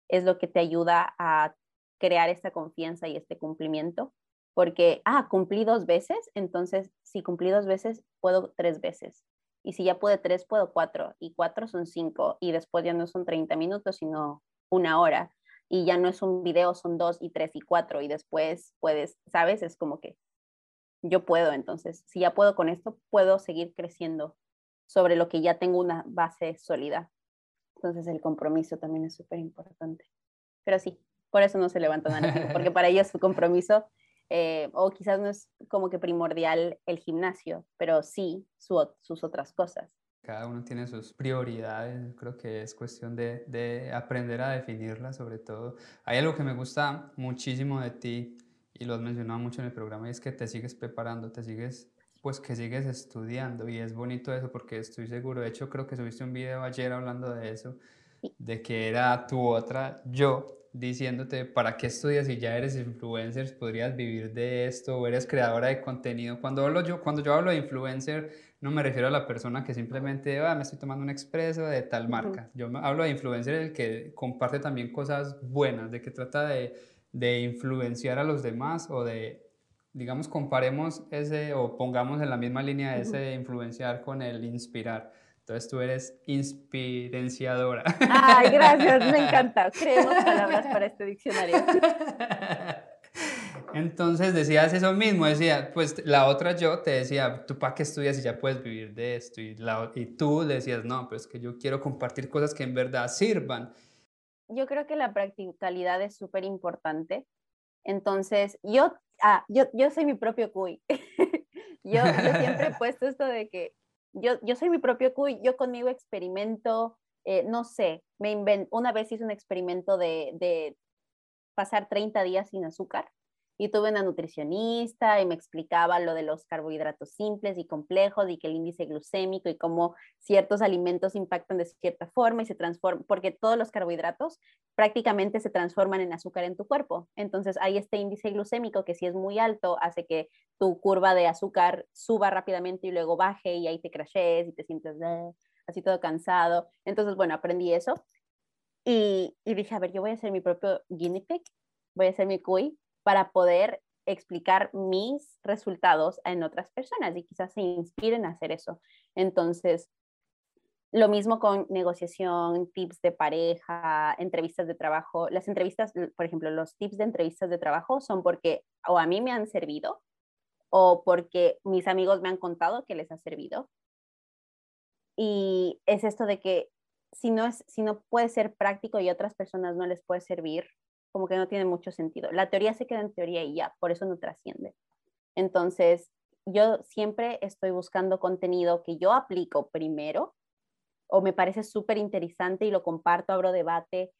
es lo que te ayuda a crear esta confianza y este cumplimiento. Porque, ah, cumplí dos veces, entonces si cumplí dos veces, puedo tres veces y si ya pude tres, puedo cuatro, y cuatro son cinco, y después ya no son 30 minutos, sino una hora, y ya no es un video, son dos y tres y cuatro, y después puedes, ¿sabes? Es como que yo puedo, entonces, si ya puedo con esto, puedo seguir creciendo sobre lo que ya tengo una base sólida. Entonces el compromiso también es súper importante. Pero sí, por eso no se levantan a porque para ellos su compromiso eh, o quizás no es como que primordial el gimnasio, pero sí sus otras cosas. Cada uno tiene sus prioridades, creo que es cuestión de, de aprender a definirlas sobre todo. Hay algo que me gusta muchísimo de ti y lo has mencionado mucho en el programa y es que te sigues preparando, te sigues pues que sigues estudiando y es bonito eso porque estoy seguro, de hecho creo que subiste un video ayer hablando de eso, de que era tu otra yo diciéndote para qué estudias si ya eres influencer, podrías vivir de esto o eres creadora de contenido. Cuando, hablo yo, cuando yo hablo de influencer, no me refiero a la persona que simplemente, ah, me estoy tomando un expreso de tal marca. Yo hablo de influencer el que comparte también cosas buenas, de que trata de, de influenciar a los demás o de, digamos, comparemos ese o pongamos en la misma línea ese influenciar con el inspirar. Entonces tú eres inspirenciadora. Ay, gracias, me encanta. Creemos palabras para este diccionario. Entonces decías eso mismo, decía, pues la otra yo te decía, tú para qué estudias y ya puedes vivir de esto. Y, la, y tú decías, no, pues que yo quiero compartir cosas que en verdad sirvan. Yo creo que la practicalidad es súper importante. Entonces, yo, ah, yo, yo soy mi propio cuy. yo, yo siempre he puesto esto de que yo, yo soy mi propio cuy, yo conmigo experimento, eh, no sé, me una vez hice un experimento de, de, pasar 30 días sin azúcar y tuve una nutricionista y me explicaba lo de los carbohidratos simples y complejos y que el índice glucémico y cómo ciertos alimentos impactan de cierta forma y se transforman, porque todos los carbohidratos prácticamente se transforman en azúcar en tu cuerpo. Entonces hay este índice glucémico que si es muy alto hace que tu curva de azúcar suba rápidamente y luego baje y ahí te crashes y te sientes ah", así todo cansado. Entonces, bueno, aprendí eso. Y, y dije, a ver, yo voy a hacer mi propio guinea pig, voy a hacer mi cuy para poder explicar mis resultados en otras personas y quizás se inspiren a hacer eso. Entonces, lo mismo con negociación, tips de pareja, entrevistas de trabajo. Las entrevistas, por ejemplo, los tips de entrevistas de trabajo son porque o a mí me han servido o porque mis amigos me han contado que les ha servido. Y es esto de que si no, es, si no puede ser práctico y a otras personas no les puede servir, como que no tiene mucho sentido. La teoría se queda en teoría y ya, por eso no trasciende. Entonces, yo siempre estoy buscando contenido que yo aplico primero o me parece súper interesante y lo comparto, abro debate,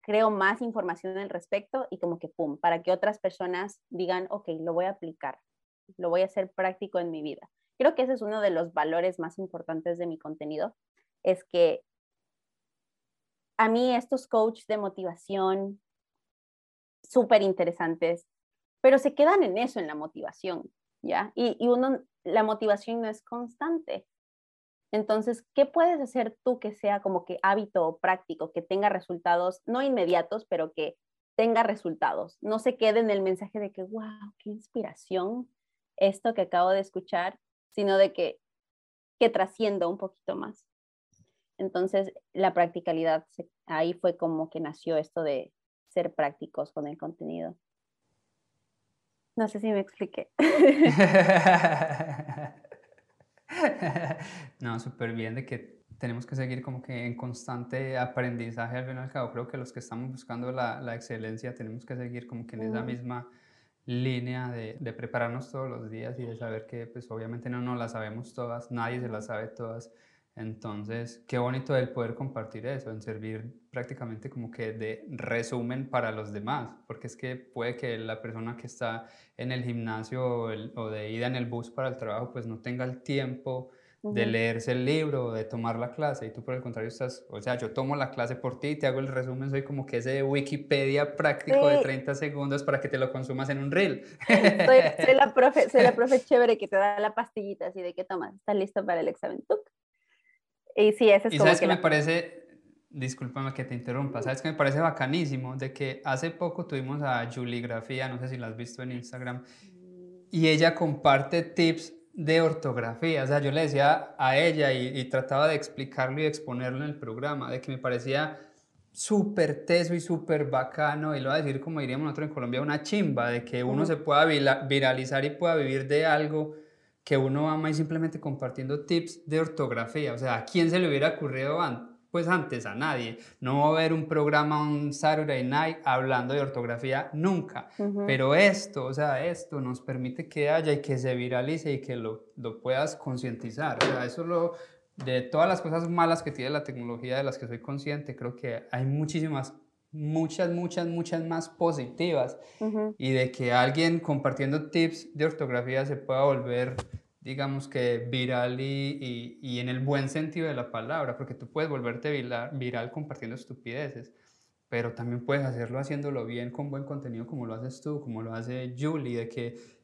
creo más información al respecto y como que, ¡pum!, para que otras personas digan, ok, lo voy a aplicar, lo voy a hacer práctico en mi vida. Creo que ese es uno de los valores más importantes de mi contenido, es que a mí estos coaches de motivación, súper interesantes, pero se quedan en eso, en la motivación, ¿ya? Y, y uno, la motivación no es constante. Entonces, ¿qué puedes hacer tú que sea como que hábito práctico, que tenga resultados, no inmediatos, pero que tenga resultados? No se quede en el mensaje de que, wow, qué inspiración esto que acabo de escuchar, sino de que, que trascienda un poquito más. Entonces, la practicalidad, ahí fue como que nació esto de, ser prácticos con el contenido. No sé si me expliqué. no, súper bien de que tenemos que seguir como que en constante aprendizaje al fin y al cabo. Creo que los que estamos buscando la, la excelencia tenemos que seguir como que en esa misma línea de, de, prepararnos todos los días y de saber que pues obviamente no nos la sabemos todas, nadie se las sabe todas entonces, qué bonito el poder compartir eso, en servir prácticamente como que de resumen para los demás, porque es que puede que la persona que está en el gimnasio o, de ida en el bus para el trabajo, pues no tenga el tiempo de leerse el libro o de tomar la clase y tú por el contrario estás, o sea, yo tomo la clase por ti, te hago el resumen, soy como que ese Wikipedia práctico de 30 segundos para que te lo consumas en un reel. Soy, la profe, soy la profe chévere que te da la pastillita así de que tomas, estás listo para el examen. ¿Tú? Y sí, ese es y sabes que, me parece, discúlpame que te interrumpa, sabes que me parece bacanísimo de que hace poco tuvimos a Julie Grafía, no sé si la has visto en Instagram, y ella comparte tips de ortografía. O sea, yo le decía a ella y, trataba de explicarlo y exponerlo en el programa, de que me parecía súper teso y súper bacano, y lo voy a decir como diríamos nosotros en Colombia, una chimba, de que uno se pueda viralizar y pueda vivir de algo que uno ama y simplemente compartiendo tips de ortografía. O sea, ¿a quién se le hubiera ocurrido antes? Pues antes a nadie. No va a haber un programa un Saturday Night hablando de ortografía nunca. Pero esto, o sea, esto nos permite que haya y que se viralice y que lo, lo puedas concientizar. O sea, eso lo, de todas las cosas malas que tiene la tecnología de las que soy consciente, creo que hay muchísimas muchas, muchas, muchas más positivas y de que alguien compartiendo tips de ortografía se pueda volver, digamos que viral y, y, en el buen sentido de la palabra, porque tú puedes volverte viral, viral compartiendo estupideces, pero también puedes hacerlo haciéndolo bien con buen contenido como lo haces tú, como lo hace Julie, de que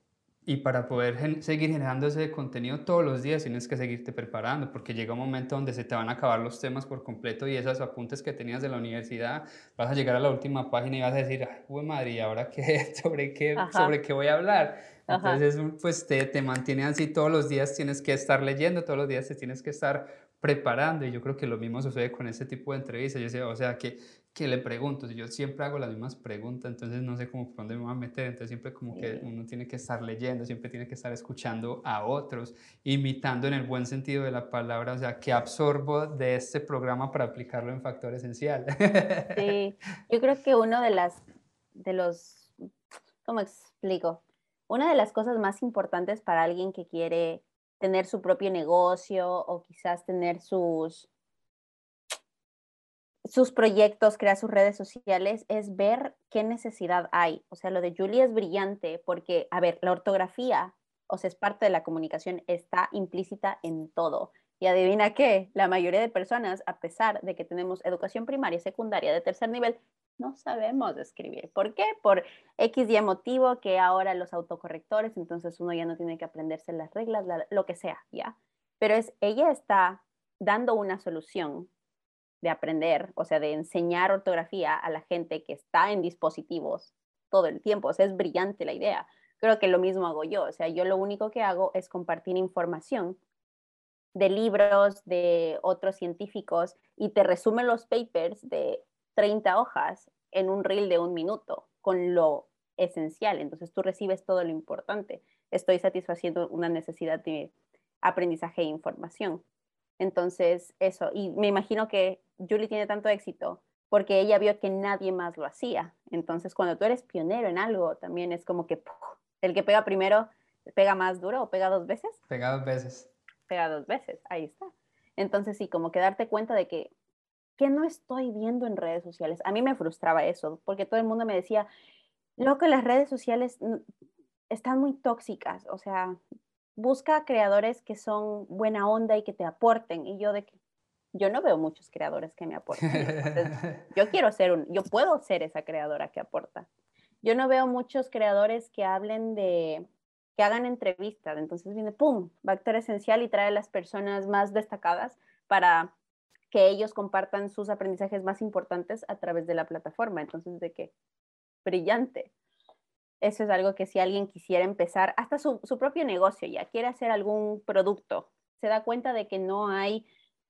y para poder seguir generando ese contenido todos los días tienes que seguirte preparando, porque llega un momento donde se te van a acabar los temas por completo y esos apuntes que tenías de la universidad, vas a llegar a la última página y vas a decir, ay, madre, ¿y ahora qué? ¿Sobre qué, sobre qué voy a hablar? Entonces, pues te, te mantiene así todos los días, tienes que estar leyendo, todos los días te tienes que estar preparando y yo creo que lo mismo sucede con este tipo de entrevistas, yo sé, o sea, que que le pregunto, yo siempre hago las mismas preguntas, entonces no sé cómo por dónde me voy a meter, entonces siempre como que uno tiene que estar leyendo, siempre tiene que estar escuchando a otros, imitando en el buen sentido de la palabra, o sea, que absorbo de este programa para aplicarlo en factor esencial. Sí, yo creo que uno de las, de los, ¿cómo explico? Una de las cosas más importantes para alguien que quiere tener su propio negocio o quizás tener sus sus proyectos, crear sus redes sociales, es ver qué necesidad hay. O sea, lo de Julie es brillante porque, a ver, la ortografía, o sea, es parte de la comunicación, está implícita en todo. Y adivina qué, la mayoría de personas, a pesar de que tenemos educación primaria, secundaria, de tercer nivel, no sabemos escribir. ¿Por qué? Por X y motivo que ahora los autocorrectores, entonces uno ya no tiene que aprenderse las reglas, lo que sea, ¿ya? Pero es, ella está dando una solución de aprender, o sea, de enseñar ortografía a la gente que está en dispositivos todo el tiempo. O sea, es brillante la idea. Creo que lo mismo hago yo. O sea, yo lo único que hago es compartir información de libros, de otros científicos, y te resume los papers de 30 hojas en un reel de un minuto con lo esencial. Entonces tú recibes todo lo importante. Estoy satisfaciendo una necesidad de aprendizaje e información. Entonces, eso. Y me imagino que Julie tiene tanto éxito porque ella vio que nadie más lo hacía. Entonces, cuando tú eres pionero en algo, también es como que el que pega primero pega más duro o pega dos veces. Pega dos veces. Pega dos veces, ahí está. Entonces, sí, como que darte cuenta de que ¿qué no estoy viendo en redes sociales? A mí me frustraba eso, porque todo el mundo me decía, loco, las redes sociales están muy tóxicas, o sea, busca creadores que son buena onda y que te aporten. Y yo de que yo no veo muchos creadores que me aporten. yo quiero ser un, yo puedo ser esa creadora que aporta. Yo no veo muchos creadores que hablen de, que hagan entrevistas. Entonces viene, ¡pum!, Bacter Esencial y trae a las personas más destacadas para que ellos compartan sus aprendizajes más importantes a través de la plataforma. Entonces, de qué brillante. Eso es algo que si alguien quisiera empezar, hasta su, propio negocio ya, quiere hacer algún producto, se da cuenta de que no hay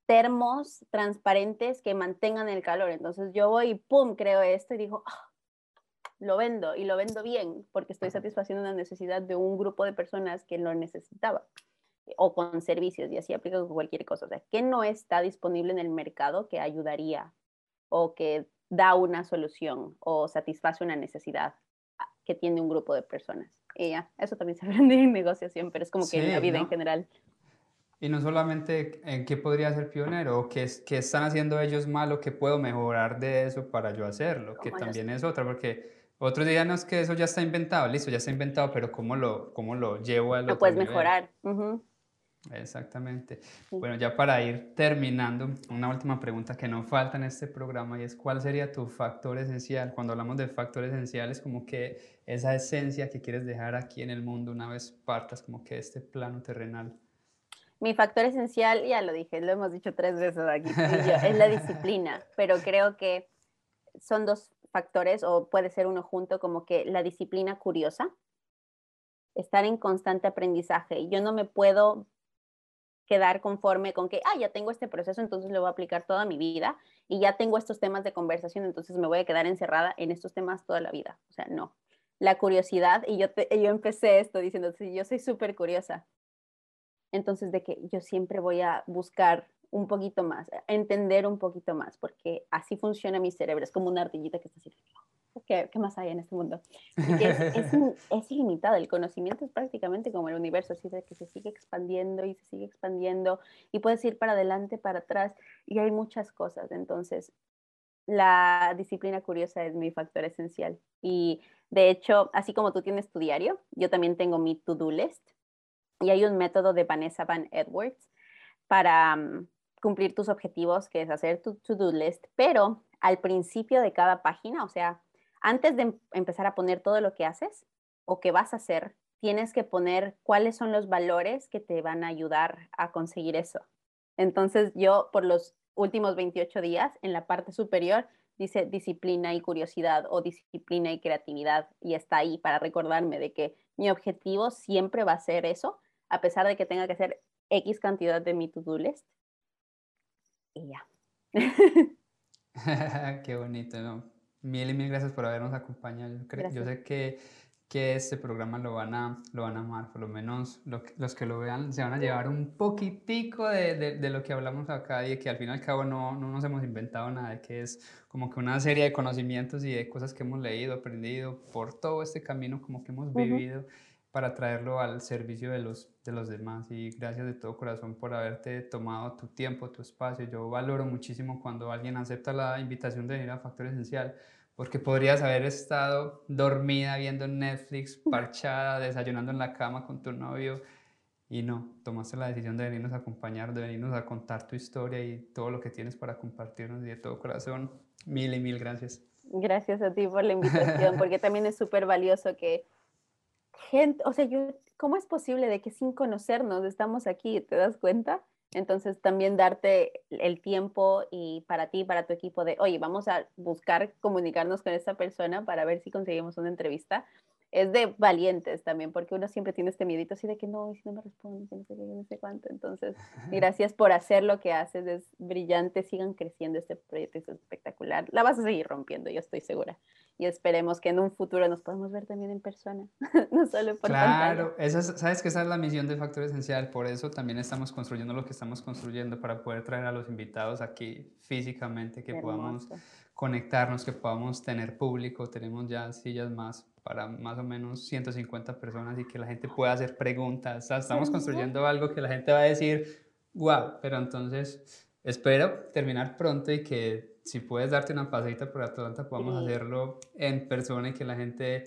termos transparentes que mantengan el calor. Entonces yo voy y pum, creo esto y digo, ah, lo vendo y lo vendo bien porque estoy satisfaciendo una necesidad de un grupo de personas que lo necesitaba o con servicios y así aplica con cualquier cosa. O sea, ¿qué no está disponible en el mercado que ayudaría o que da una solución o satisface una necesidad que tiene un grupo de personas? Y ya, eso también se aprende en negociación, pero es como que en la vida en general. Y no solamente en qué podría ser pionero, o qué, qué están haciendo ellos mal o qué puedo mejorar de eso para yo hacerlo, que también es otra, porque otros días no es que eso ya está inventado, listo, ya está inventado, pero ¿cómo lo, cómo lo llevo a lo puedes mejorar. Exactamente. Bueno, ya para ir terminando, una última pregunta que no falta en este programa y es ¿cuál sería tu factor esencial? Cuando hablamos de factores esenciales, como que esa esencia que quieres dejar aquí en el mundo una vez partas como que este plano terrenal. Mi factor esencial, ya lo dije, lo hemos dicho tres veces aquí, es la disciplina, pero creo que son dos factores o puede ser uno junto como que la disciplina curiosa, estar en constante aprendizaje. Yo no me puedo quedar conforme con que, ah, ya tengo este proceso, entonces lo voy a aplicar toda mi vida y ya tengo estos temas de conversación, entonces me voy a quedar encerrada en estos temas toda la vida. O sea, no. La curiosidad, y yo, yo empecé esto diciendo, sí, yo soy súper curiosa. Entonces, de que yo siempre voy a buscar un poquito más, entender un poquito más, porque así funciona mi cerebro, es como una ardillita que está así, ¿qué, qué más hay en este mundo? es, es, ilimitado, el conocimiento es prácticamente como el universo, así que se sigue expandiendo y se sigue expandiendo y puedes ir para adelante, para atrás y hay muchas cosas. Entonces, la disciplina curiosa es mi factor esencial. Y de hecho, así como tú tienes tu diario, yo también tengo mi to-do list y hay un método de Vanessa Van Edwards para mm, cumplir tus objetivos, que es hacer tu to-do list, pero al principio de cada página, o sea, antes de em, empezar a poner todo lo que haces o que vas a hacer, tienes que poner cuáles son los valores que te van a ayudar a conseguir eso. Entonces yo por los últimos 28 días, en la parte superior, dice disciplina y curiosidad o disciplina y creatividad y está ahí para recordarme de que mi objetivo siempre va a ser eso, a pesar de que tenga que hacer X cantidad de mi to-do list. Y ya. Qué bonito, ¿no? Mil y mil gracias por habernos acompañado. Yo, yo sé que, que, este programa lo van, a, lo van a amar, por lo menos los que lo vean se van a llevar un poquitico de, de, de, lo que hablamos acá y que al fin y al cabo no, no nos hemos inventado nada, que es como que una serie de conocimientos y de cosas que hemos leído, aprendido por todo este camino como que hemos vivido para traerlo al servicio de los, de los demás. Y gracias de todo corazón por haberte tomado tu tiempo, tu espacio. Yo valoro muchísimo cuando alguien acepta la invitación de venir a Factor Esencial, porque podrías haber estado dormida viendo Netflix, parchada, desayunando en la cama con tu novio. Y no, tomaste la decisión de venirnos a acompañar, de venirnos a contar tu historia y todo lo que tienes para compartirnos y de todo corazón. Mil y mil gracias. Gracias a ti por la invitación, porque también es súper valioso que gente, o sea, yo, ¿cómo es posible de que sin conocernos estamos aquí? ¿Te das cuenta? Entonces también darte el tiempo y para ti, para tu equipo de, oye, vamos a buscar comunicarnos con esta persona para ver si conseguimos una entrevista es de valientes también, porque uno siempre tiene este miedito así de que no, y si no me responde, no sé qué, no sé cuánto. Entonces, gracias por hacer lo que haces, es brillante, sigan creciendo, este proyecto es espectacular. La vas a seguir rompiendo, yo estoy segura. Y esperemos que en un futuro nos podamos ver también en persona, no solo por Claro, esa sabes que esa es la misión de Factor Esencial, por eso también estamos construyendo lo que estamos construyendo para poder traer a los invitados aquí físicamente, que podamos conectarnos, que podamos tener público, tenemos ya sillas más para más o menos 150 personas y que la gente pueda hacer preguntas. estamos construyendo algo que la gente va a decir, wow, pero entonces espero terminar pronto y que si puedes darte una pasadita por Atlanta podamos hacerlo en persona y que la gente,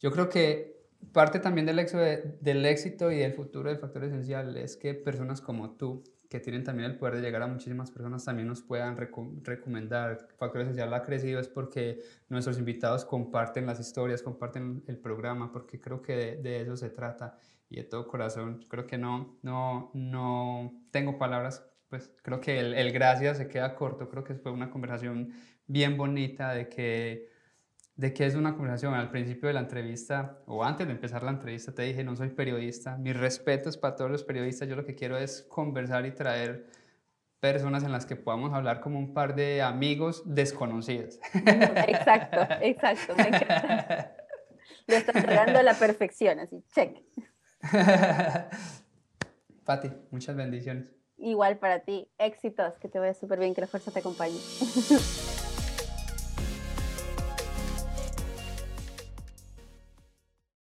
yo creo que parte también del éxito, del éxito y del futuro del factor esencial es que personas como tú que tienen también el poder de llegar a muchísimas personas también nos puedan recomendar. Factor Esencial ha crecido es porque nuestros invitados comparten las historias, comparten el programa, porque creo que de, eso se trata y de todo corazón. Creo que no, no, no tengo palabras, pues creo que el, el gracias se queda corto. Creo que fue una conversación bien bonita de que de qué es una conversación. Al principio de la entrevista o antes de empezar la entrevista te dije, no soy periodista, mis respetos para todos los periodistas, yo lo que quiero es conversar y traer personas en las que podamos hablar como un par de amigos desconocidos. Exacto, exacto, me encanta. Lo estás entregando a la perfección, así, check. Pati, muchas bendiciones. Igual para ti, éxitos, que te vaya súper bien, que la fuerza te acompañe.